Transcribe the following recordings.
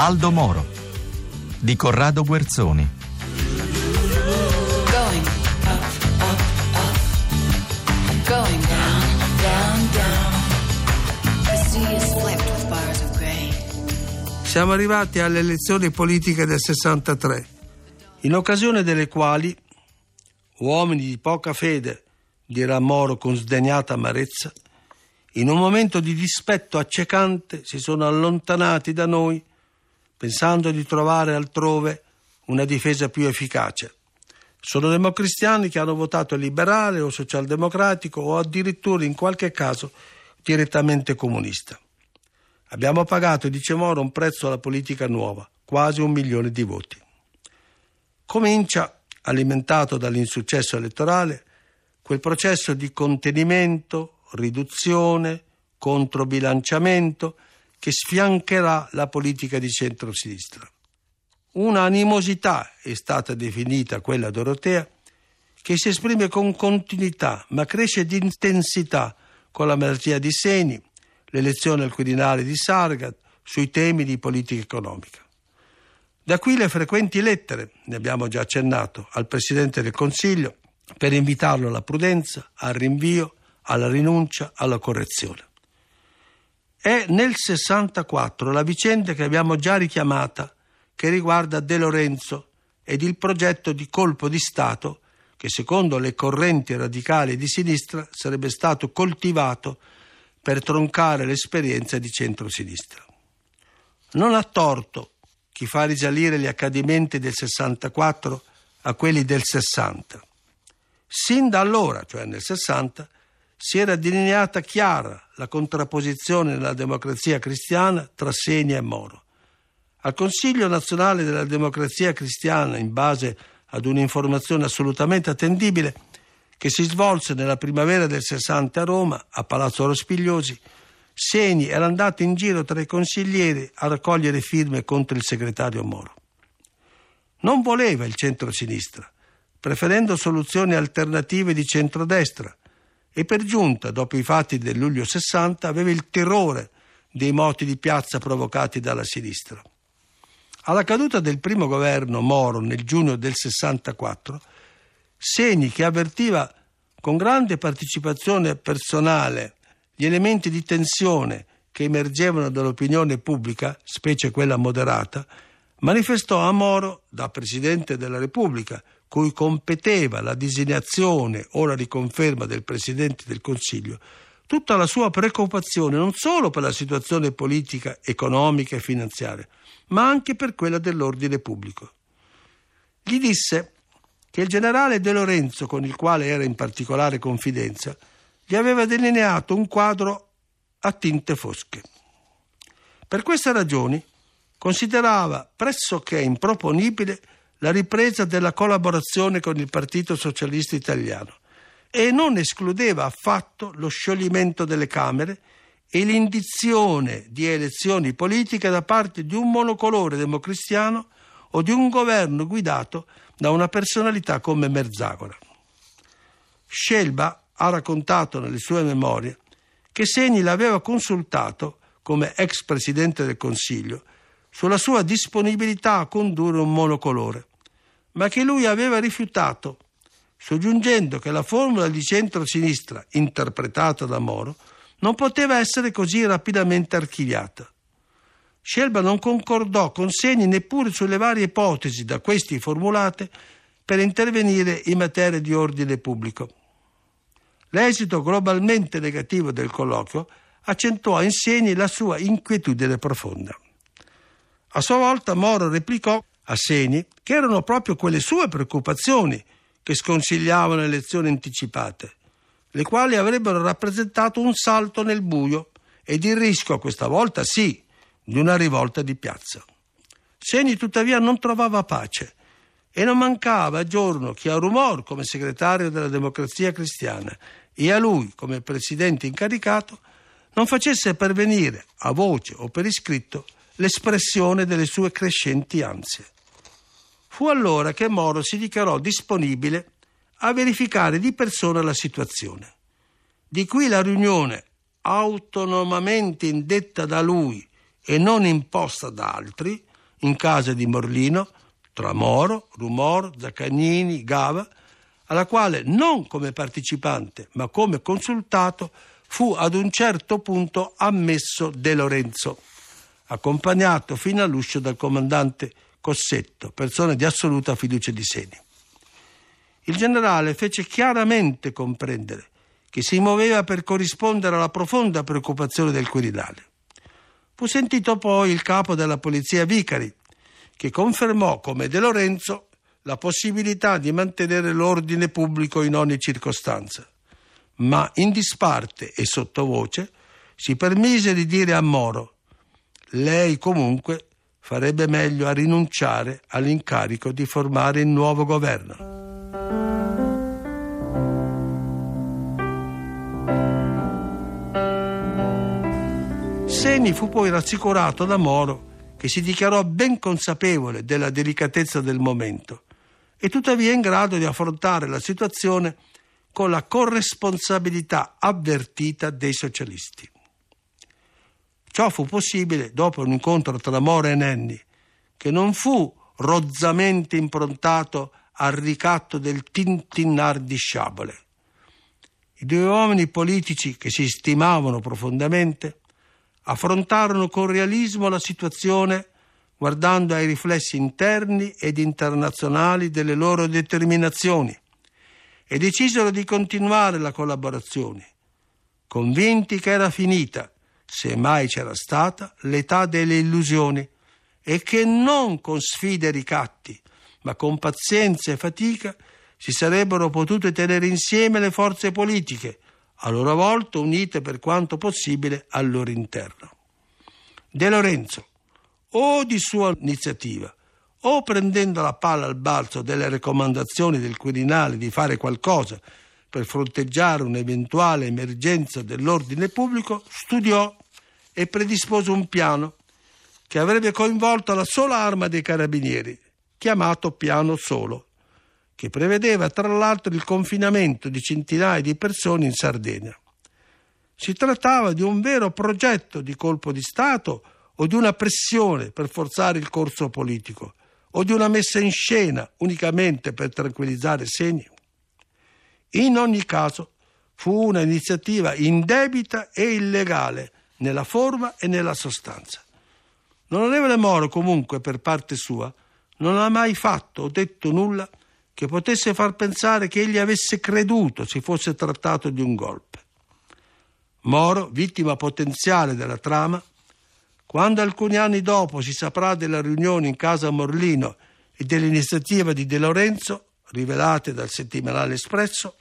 Aldo Moro. Di Corrado Guerzoni. Siamo arrivati alle elezioni politiche del 63, in occasione delle quali uomini di poca fede, dirà Moro con sdegnata amarezza, in un momento di dispetto accecante si sono allontanati da noi, pensando di trovare altrove una difesa più efficace. Sono democristiani che hanno votato liberale o socialdemocratico o addirittura in qualche caso direttamente comunista. Abbiamo pagato, dice Moro, un prezzo alla politica nuova, quasi un milione di voti. Comincia, alimentato dall'insuccesso elettorale, quel processo di contenimento, riduzione, controbilanciamento che sfiancherà la politica di centrosinistra. Una animosità è stata definita quella dorotea che si esprime con continuità ma cresce di intensità con la malattia di Seni, l'elezione al Quirinale di Sargat sui temi di politica economica. Da qui le frequenti lettere, ne abbiamo già accennato, al Presidente del Consiglio per invitarlo alla prudenza, al rinvio, alla rinuncia, alla correzione. È nel 64 la vicenda che abbiamo già richiamata che riguarda De Lorenzo ed il progetto di colpo di Stato che secondo le correnti radicali di sinistra sarebbe stato coltivato per troncare l'esperienza di centrosinistra. Non ha torto chi fa risalire gli accadimenti del 64 a quelli del 60. Sin da allora, cioè nel 60, si era delineata chiara la contrapposizione nella democrazia cristiana tra Seni e Moro. Al Consiglio nazionale della democrazia cristiana, in base ad un'informazione assolutamente attendibile, che si svolse nella primavera del 60 a Roma, a Palazzo Rospigliosi, Seni era andato in giro tra i consiglieri a raccogliere firme contro il segretario Moro. Non voleva il centro-sinistra, preferendo soluzioni alternative di centrodestra e per giunta, dopo i fatti del luglio 60, aveva il terrore dei moti di piazza provocati dalla sinistra. Alla caduta del primo governo Moro nel giugno del 64, Seni, che avvertiva con grande partecipazione personale gli elementi di tensione che emergevano dall'opinione pubblica, specie quella moderata, manifestò a Moro, da Presidente della Repubblica, cui competeva la designazione o la riconferma del Presidente del Consiglio, tutta la sua preoccupazione non solo per la situazione politica, economica e finanziaria, ma anche per quella dell'ordine pubblico. Gli disse che il generale De Lorenzo, con il quale era in particolare confidenza, gli aveva delineato un quadro a tinte fosche. Per queste ragioni considerava pressoché improponibile la ripresa della collaborazione con il Partito Socialista Italiano e non escludeva affatto lo scioglimento delle Camere e l'indizione di elezioni politiche da parte di un monocolore democristiano o di un governo guidato da una personalità come Merzagora. Scelba ha raccontato nelle sue memorie che Segni l'aveva consultato come ex presidente del Consiglio sulla sua disponibilità a condurre un monocolore, ma che lui aveva rifiutato, soggiungendo che la formula di centro-sinistra interpretata da Moro non poteva essere così rapidamente archiviata. Scelba non concordò con Segni neppure sulle varie ipotesi da questi formulate per intervenire in materia di ordine pubblico. L'esito globalmente negativo del colloquio accentuò in Segni la sua inquietudine profonda. A sua volta Moro replicò a Segni che erano proprio quelle sue preoccupazioni che sconsigliavano elezioni anticipate, le quali avrebbero rappresentato un salto nel buio ed il rischio, questa volta sì, di una rivolta di piazza. Segni tuttavia non trovava pace e non mancava giorno che a Rumor come segretario della Democrazia Cristiana e a lui come presidente incaricato non facesse pervenire a voce o per iscritto l'espressione delle sue crescenti ansie. Fu allora che Moro si dichiarò disponibile a verificare di persona la situazione. Di qui la riunione autonomamente indetta da lui e non imposta da altri, in casa di Morlino, tra Moro, Rumor, Zaccagnini, Gava, alla quale non come partecipante ma come consultato fu ad un certo punto ammesso De Lorenzo, accompagnato fino all'uscio dal comandante Cossetto, persona di assoluta fiducia di Seni. Il generale fece chiaramente comprendere che si muoveva per corrispondere alla profonda preoccupazione del Quirinale. Fu sentito poi il capo della polizia Vicari, che confermò come De Lorenzo la possibilità di mantenere l'ordine pubblico in ogni circostanza, ma in disparte e sottovoce si permise di dire a Moro lei comunque farebbe meglio a rinunciare all'incarico di formare il nuovo governo. Seni fu poi rassicurato da Moro che si dichiarò ben consapevole della delicatezza del momento e tuttavia in grado di affrontare la situazione con la corresponsabilità avvertita dei socialisti. Ciò fu possibile dopo un incontro tra Moro e Nenni, che non fu rozzamente improntato al ricatto del tintinnar di sciabole. I due uomini politici che si stimavano profondamente affrontarono con realismo la situazione guardando ai riflessi interni ed internazionali delle loro determinazioni e decisero di continuare la collaborazione, convinti che era finita, se mai c'era stata, l'età delle illusioni e che non con sfide e ricatti, ma con pazienza e fatica si sarebbero potute tenere insieme le forze politiche, a loro volta unite per quanto possibile al loro interno. De Lorenzo, o di sua iniziativa, o prendendo la palla al balzo delle raccomandazioni del Quirinale di fare qualcosa per fronteggiare un'eventuale emergenza dell'ordine pubblico, studiò e predispose un piano che avrebbe coinvolto la sola arma dei carabinieri, chiamato piano solo, che prevedeva tra l'altro il confinamento di centinaia di persone in Sardegna. Si trattava di un vero progetto di colpo di Stato o di una pressione per forzare il corso politico o di una messa in scena unicamente per tranquillizzare Segni. In ogni caso fu una iniziativa indebita e illegale nella forma e nella sostanza. L'onorevole Moro comunque per parte sua non ha mai fatto o detto nulla che potesse far pensare che egli avesse creduto si fosse trattato di un golpe. Moro, vittima potenziale della trama, quando alcuni anni dopo si saprà della riunione in casa Morlino e dell'iniziativa di De Lorenzo, rivelate dal settimanale Espresso,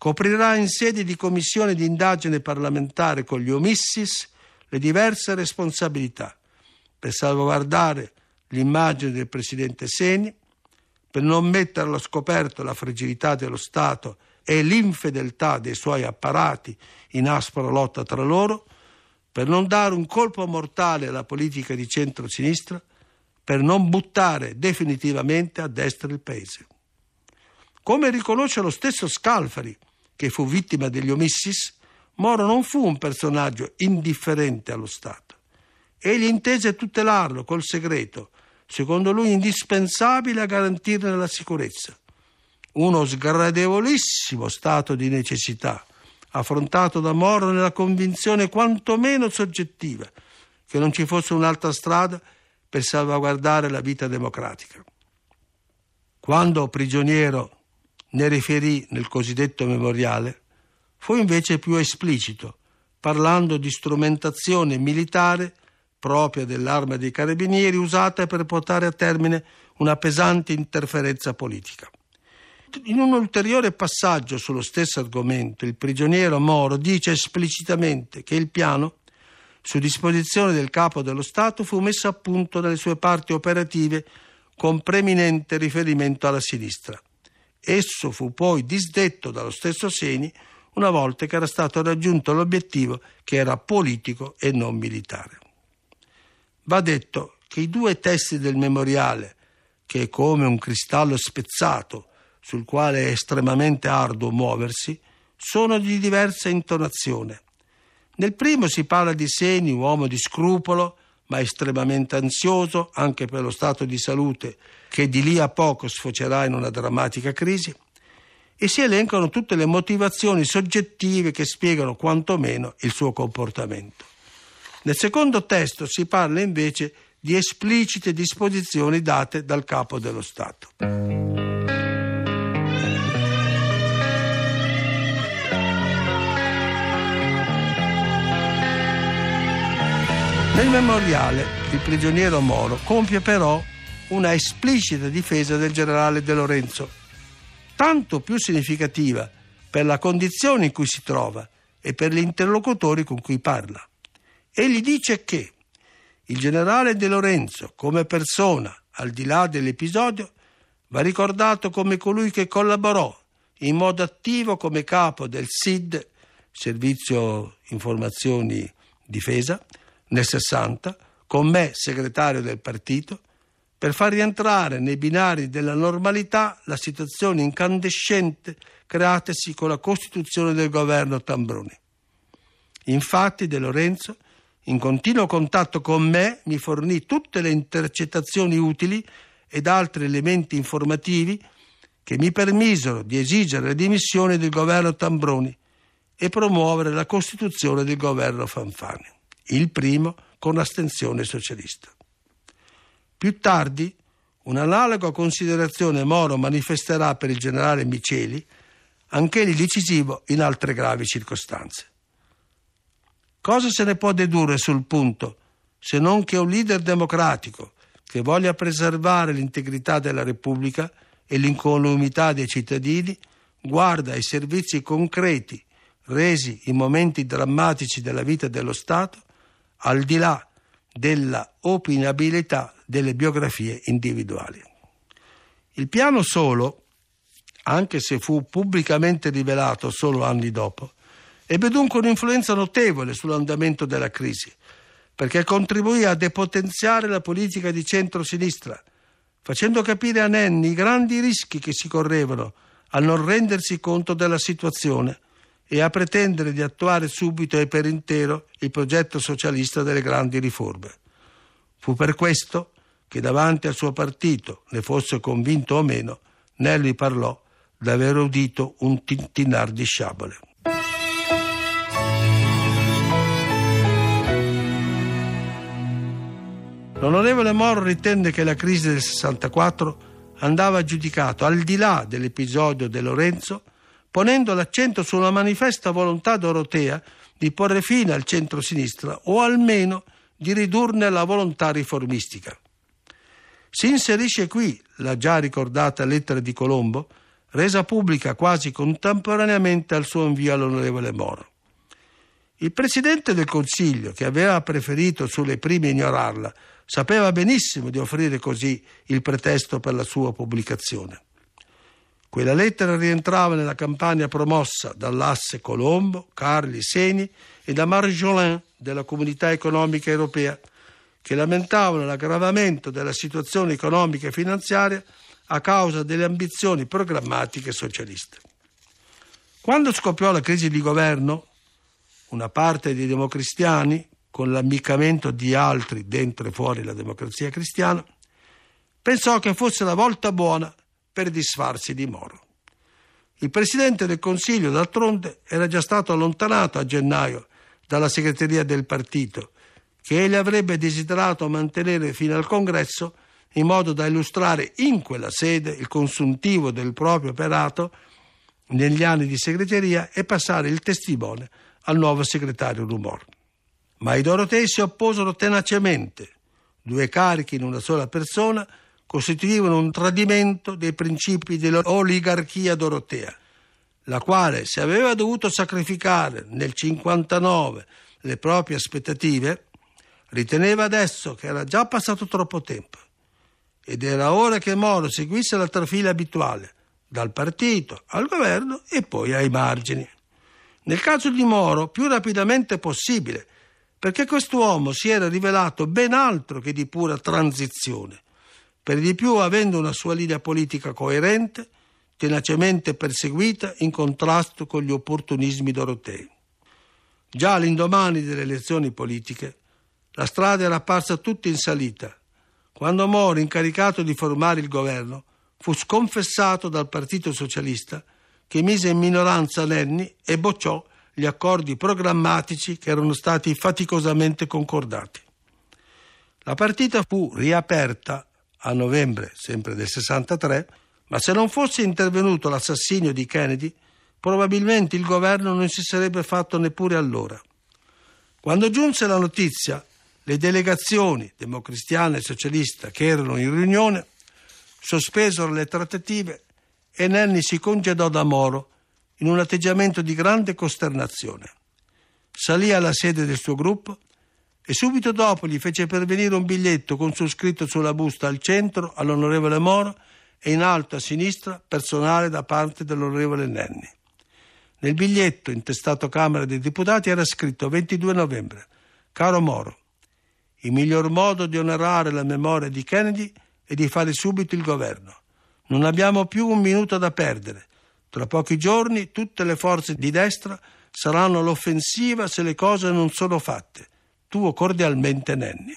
coprirà in sede di commissione di indagine parlamentare con gli omissis le diverse responsabilità per salvaguardare l'immagine del presidente Seni, per non mettere allo scoperto la fragilità dello Stato e l'infedeltà dei suoi apparati in aspra lotta tra loro, per non dare un colpo mortale alla politica di centro-sinistra, per non buttare definitivamente a destra il paese. Come riconosce lo stesso Scalfari, che fu vittima degli omissis, Moro non fu un personaggio indifferente allo Stato. Egli intese tutelarlo col segreto, secondo lui indispensabile a garantirne la sicurezza. Uno sgradevolissimo stato di necessità, affrontato da Moro nella convinzione quantomeno soggettiva che non ci fosse un'altra strada per salvaguardare la vita democratica. Quando prigioniero ne riferì nel cosiddetto memoriale, fu invece più esplicito, parlando di strumentazione militare propria dell'arma dei carabinieri usata per portare a termine una pesante interferenza politica. In un ulteriore passaggio sullo stesso argomento, il prigioniero Moro dice esplicitamente che il piano su disposizione del capo dello Stato, fu messo a punto nelle sue parti operative con preminente riferimento alla sinistra. Esso fu poi disdetto dallo stesso Seni una volta che era stato raggiunto l'obiettivo che era politico e non militare. Va detto che i due testi del memoriale, che è come un cristallo spezzato sul quale è estremamente arduo muoversi, sono di diversa intonazione. Nel primo si parla di Seni, uomo di scrupolo, ma estremamente ansioso anche per lo stato di salute che di lì a poco sfocerà in una drammatica crisi e si elencano tutte le motivazioni soggettive che spiegano quantomeno il suo comportamento. Nel secondo testo si parla invece di esplicite disposizioni date dal capo dello Stato. Nel memoriale il prigioniero Moro compie però una esplicita difesa del generale De Lorenzo tanto più significativa per la condizione in cui si trova e per gli interlocutori con cui parla. Egli dice che il generale De Lorenzo, come persona, al di là dell'episodio, va ricordato come colui che collaborò in modo attivo come capo del SID, Servizio Informazioni Difesa, nel 60, con me segretario del partito, per far rientrare nei binari della normalità la situazione incandescente creatasi con la costituzione del governo Tambroni. Infatti De Lorenzo, in continuo contatto con me, mi fornì tutte le intercettazioni utili ed altri elementi informativi che mi permisero di esigere le dimissioni del governo Tambroni e promuovere la costituzione del governo Fanfani, il primo con astensione socialista. Più tardi, un'analoga considerazione Moro manifesterà per il generale Miceli, anch'egli decisivo in altre gravi circostanze. Cosa se ne può dedurre sul punto, se non che un leader democratico che voglia preservare l'integrità della Repubblica e l'incolumità dei cittadini, guarda ai servizi concreti resi in momenti drammatici della vita dello Stato, al di là della opinabilità delle biografie individuali. Il piano solo, anche se fu pubblicamente rivelato solo anni dopo, ebbe dunque un'influenza notevole sull'andamento della crisi, perché contribuì a depotenziare la politica di centro-sinistra, facendo capire a Nenni i grandi rischi che si correvano al non rendersi conto della situazione e a pretendere di attuare subito e per intero il progetto socialista delle grandi riforme. Fu per questo che davanti al suo partito, ne fosse convinto o meno, Nelli parlò d'aver udito un tintinar di sciabole. L'onorevole Moro ritenne che la crisi del 64 andava giudicato al di là dell'episodio di Lorenzo ponendo l'accento sulla manifesta volontà dorotea di porre fine al centro-sinistra o almeno di ridurne la volontà riformistica. Si inserisce qui la già ricordata lettera di Colombo, resa pubblica quasi contemporaneamente al suo invio all'onorevole Moro. Il Presidente del Consiglio, che aveva preferito sulle prime ignorarla, sapeva benissimo di offrire così il pretesto per la sua pubblicazione. Quella lettera rientrava nella campagna promossa dall'asse Colombo, Carli, Seni e da Marjolin della Comunità Economica Europea, che lamentavano l'aggravamento della situazione economica e finanziaria a causa delle ambizioni programmatiche socialiste. Quando scoppiò la crisi di governo, una parte dei democristiani, con l'ammiccamento di altri dentro e fuori la democrazia cristiana, pensò che fosse la volta buona per disfarsi di Moro. Il Presidente del Consiglio, d'altronde, era già stato allontanato a gennaio dalla segreteria del partito, che egli avrebbe desiderato mantenere fino al congresso in modo da illustrare in quella sede il consuntivo del proprio operato negli anni di segreteria e passare il testimone al nuovo segretario Rumor. Ma i Dorotei si opposero tenacemente, due carichi in una sola persona, costituivano un tradimento dei principi dell'oligarchia dorotea, la quale, se aveva dovuto sacrificare nel 59 le proprie aspettative, riteneva adesso che era già passato troppo tempo ed era ora che Moro seguisse la trafila abituale, dal partito al governo e poi ai margini. Nel caso di Moro, più rapidamente possibile, perché quest'uomo si era rivelato ben altro che di pura transizione, per di più avendo una sua linea politica coerente, tenacemente perseguita in contrasto con gli opportunismi dorotei. Già all'indomani delle elezioni politiche, la strada era apparsa tutta in salita, quando Moro, incaricato di formare il governo, fu sconfessato dal Partito Socialista che mise in minoranza Nenni e bocciò gli accordi programmatici che erano stati faticosamente concordati. La partita fu riaperta a novembre, sempre del 63, ma se non fosse intervenuto l'assassinio di Kennedy, probabilmente il governo non si sarebbe fatto neppure allora. Quando giunse la notizia, le delegazioni democristiane e socialista che erano in riunione sospesero le trattative e Nenni si congedò da Moro in un atteggiamento di grande costernazione. Salì alla sede del suo gruppo e subito dopo gli fece pervenire un biglietto con su scritto sulla busta al centro all'onorevole Moro e in alto a sinistra personale da parte dell'onorevole Nenni. Nel biglietto intestato Camera dei Deputati era scritto 22 novembre Caro Moro, il miglior modo di onorare la memoria di Kennedy è di fare subito il governo. Non abbiamo più un minuto da perdere. Tra pochi giorni tutte le forze di destra saranno all'offensiva se le cose non sono fatte. Tuo cordialmente Nenni.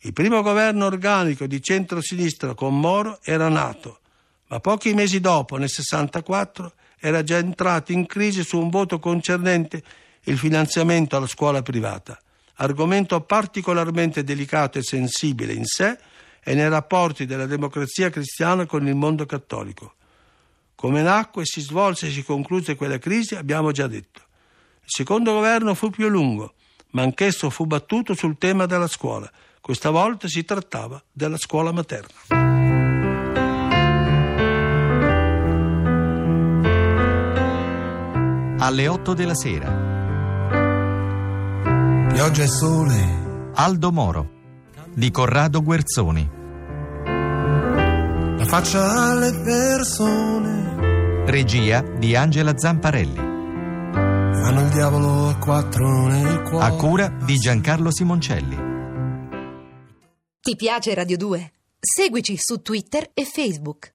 Il primo governo organico di centro-sinistra con Moro era nato, ma pochi mesi dopo, nel 64, era già entrato in crisi su un voto concernente il finanziamento alla scuola privata, argomento particolarmente delicato e sensibile in sé e nei rapporti della democrazia cristiana con il mondo cattolico. Come nacque, si svolse e si concluse quella crisi abbiamo già detto. Il secondo governo fu più lungo, ma anch'esso fu battuto sul tema della scuola. Questa volta si trattava della scuola materna. Alle 8 della sera. Pioggia e sole. Aldo Moro. Di Corrado Guerzoni. La faccia alle persone. Regia di Angela Zamparelli. Hanno il diavolo a quattro nel cuore. A cura di Giancarlo Simoncelli. Ti piace Radio 2? Seguici su Twitter e Facebook.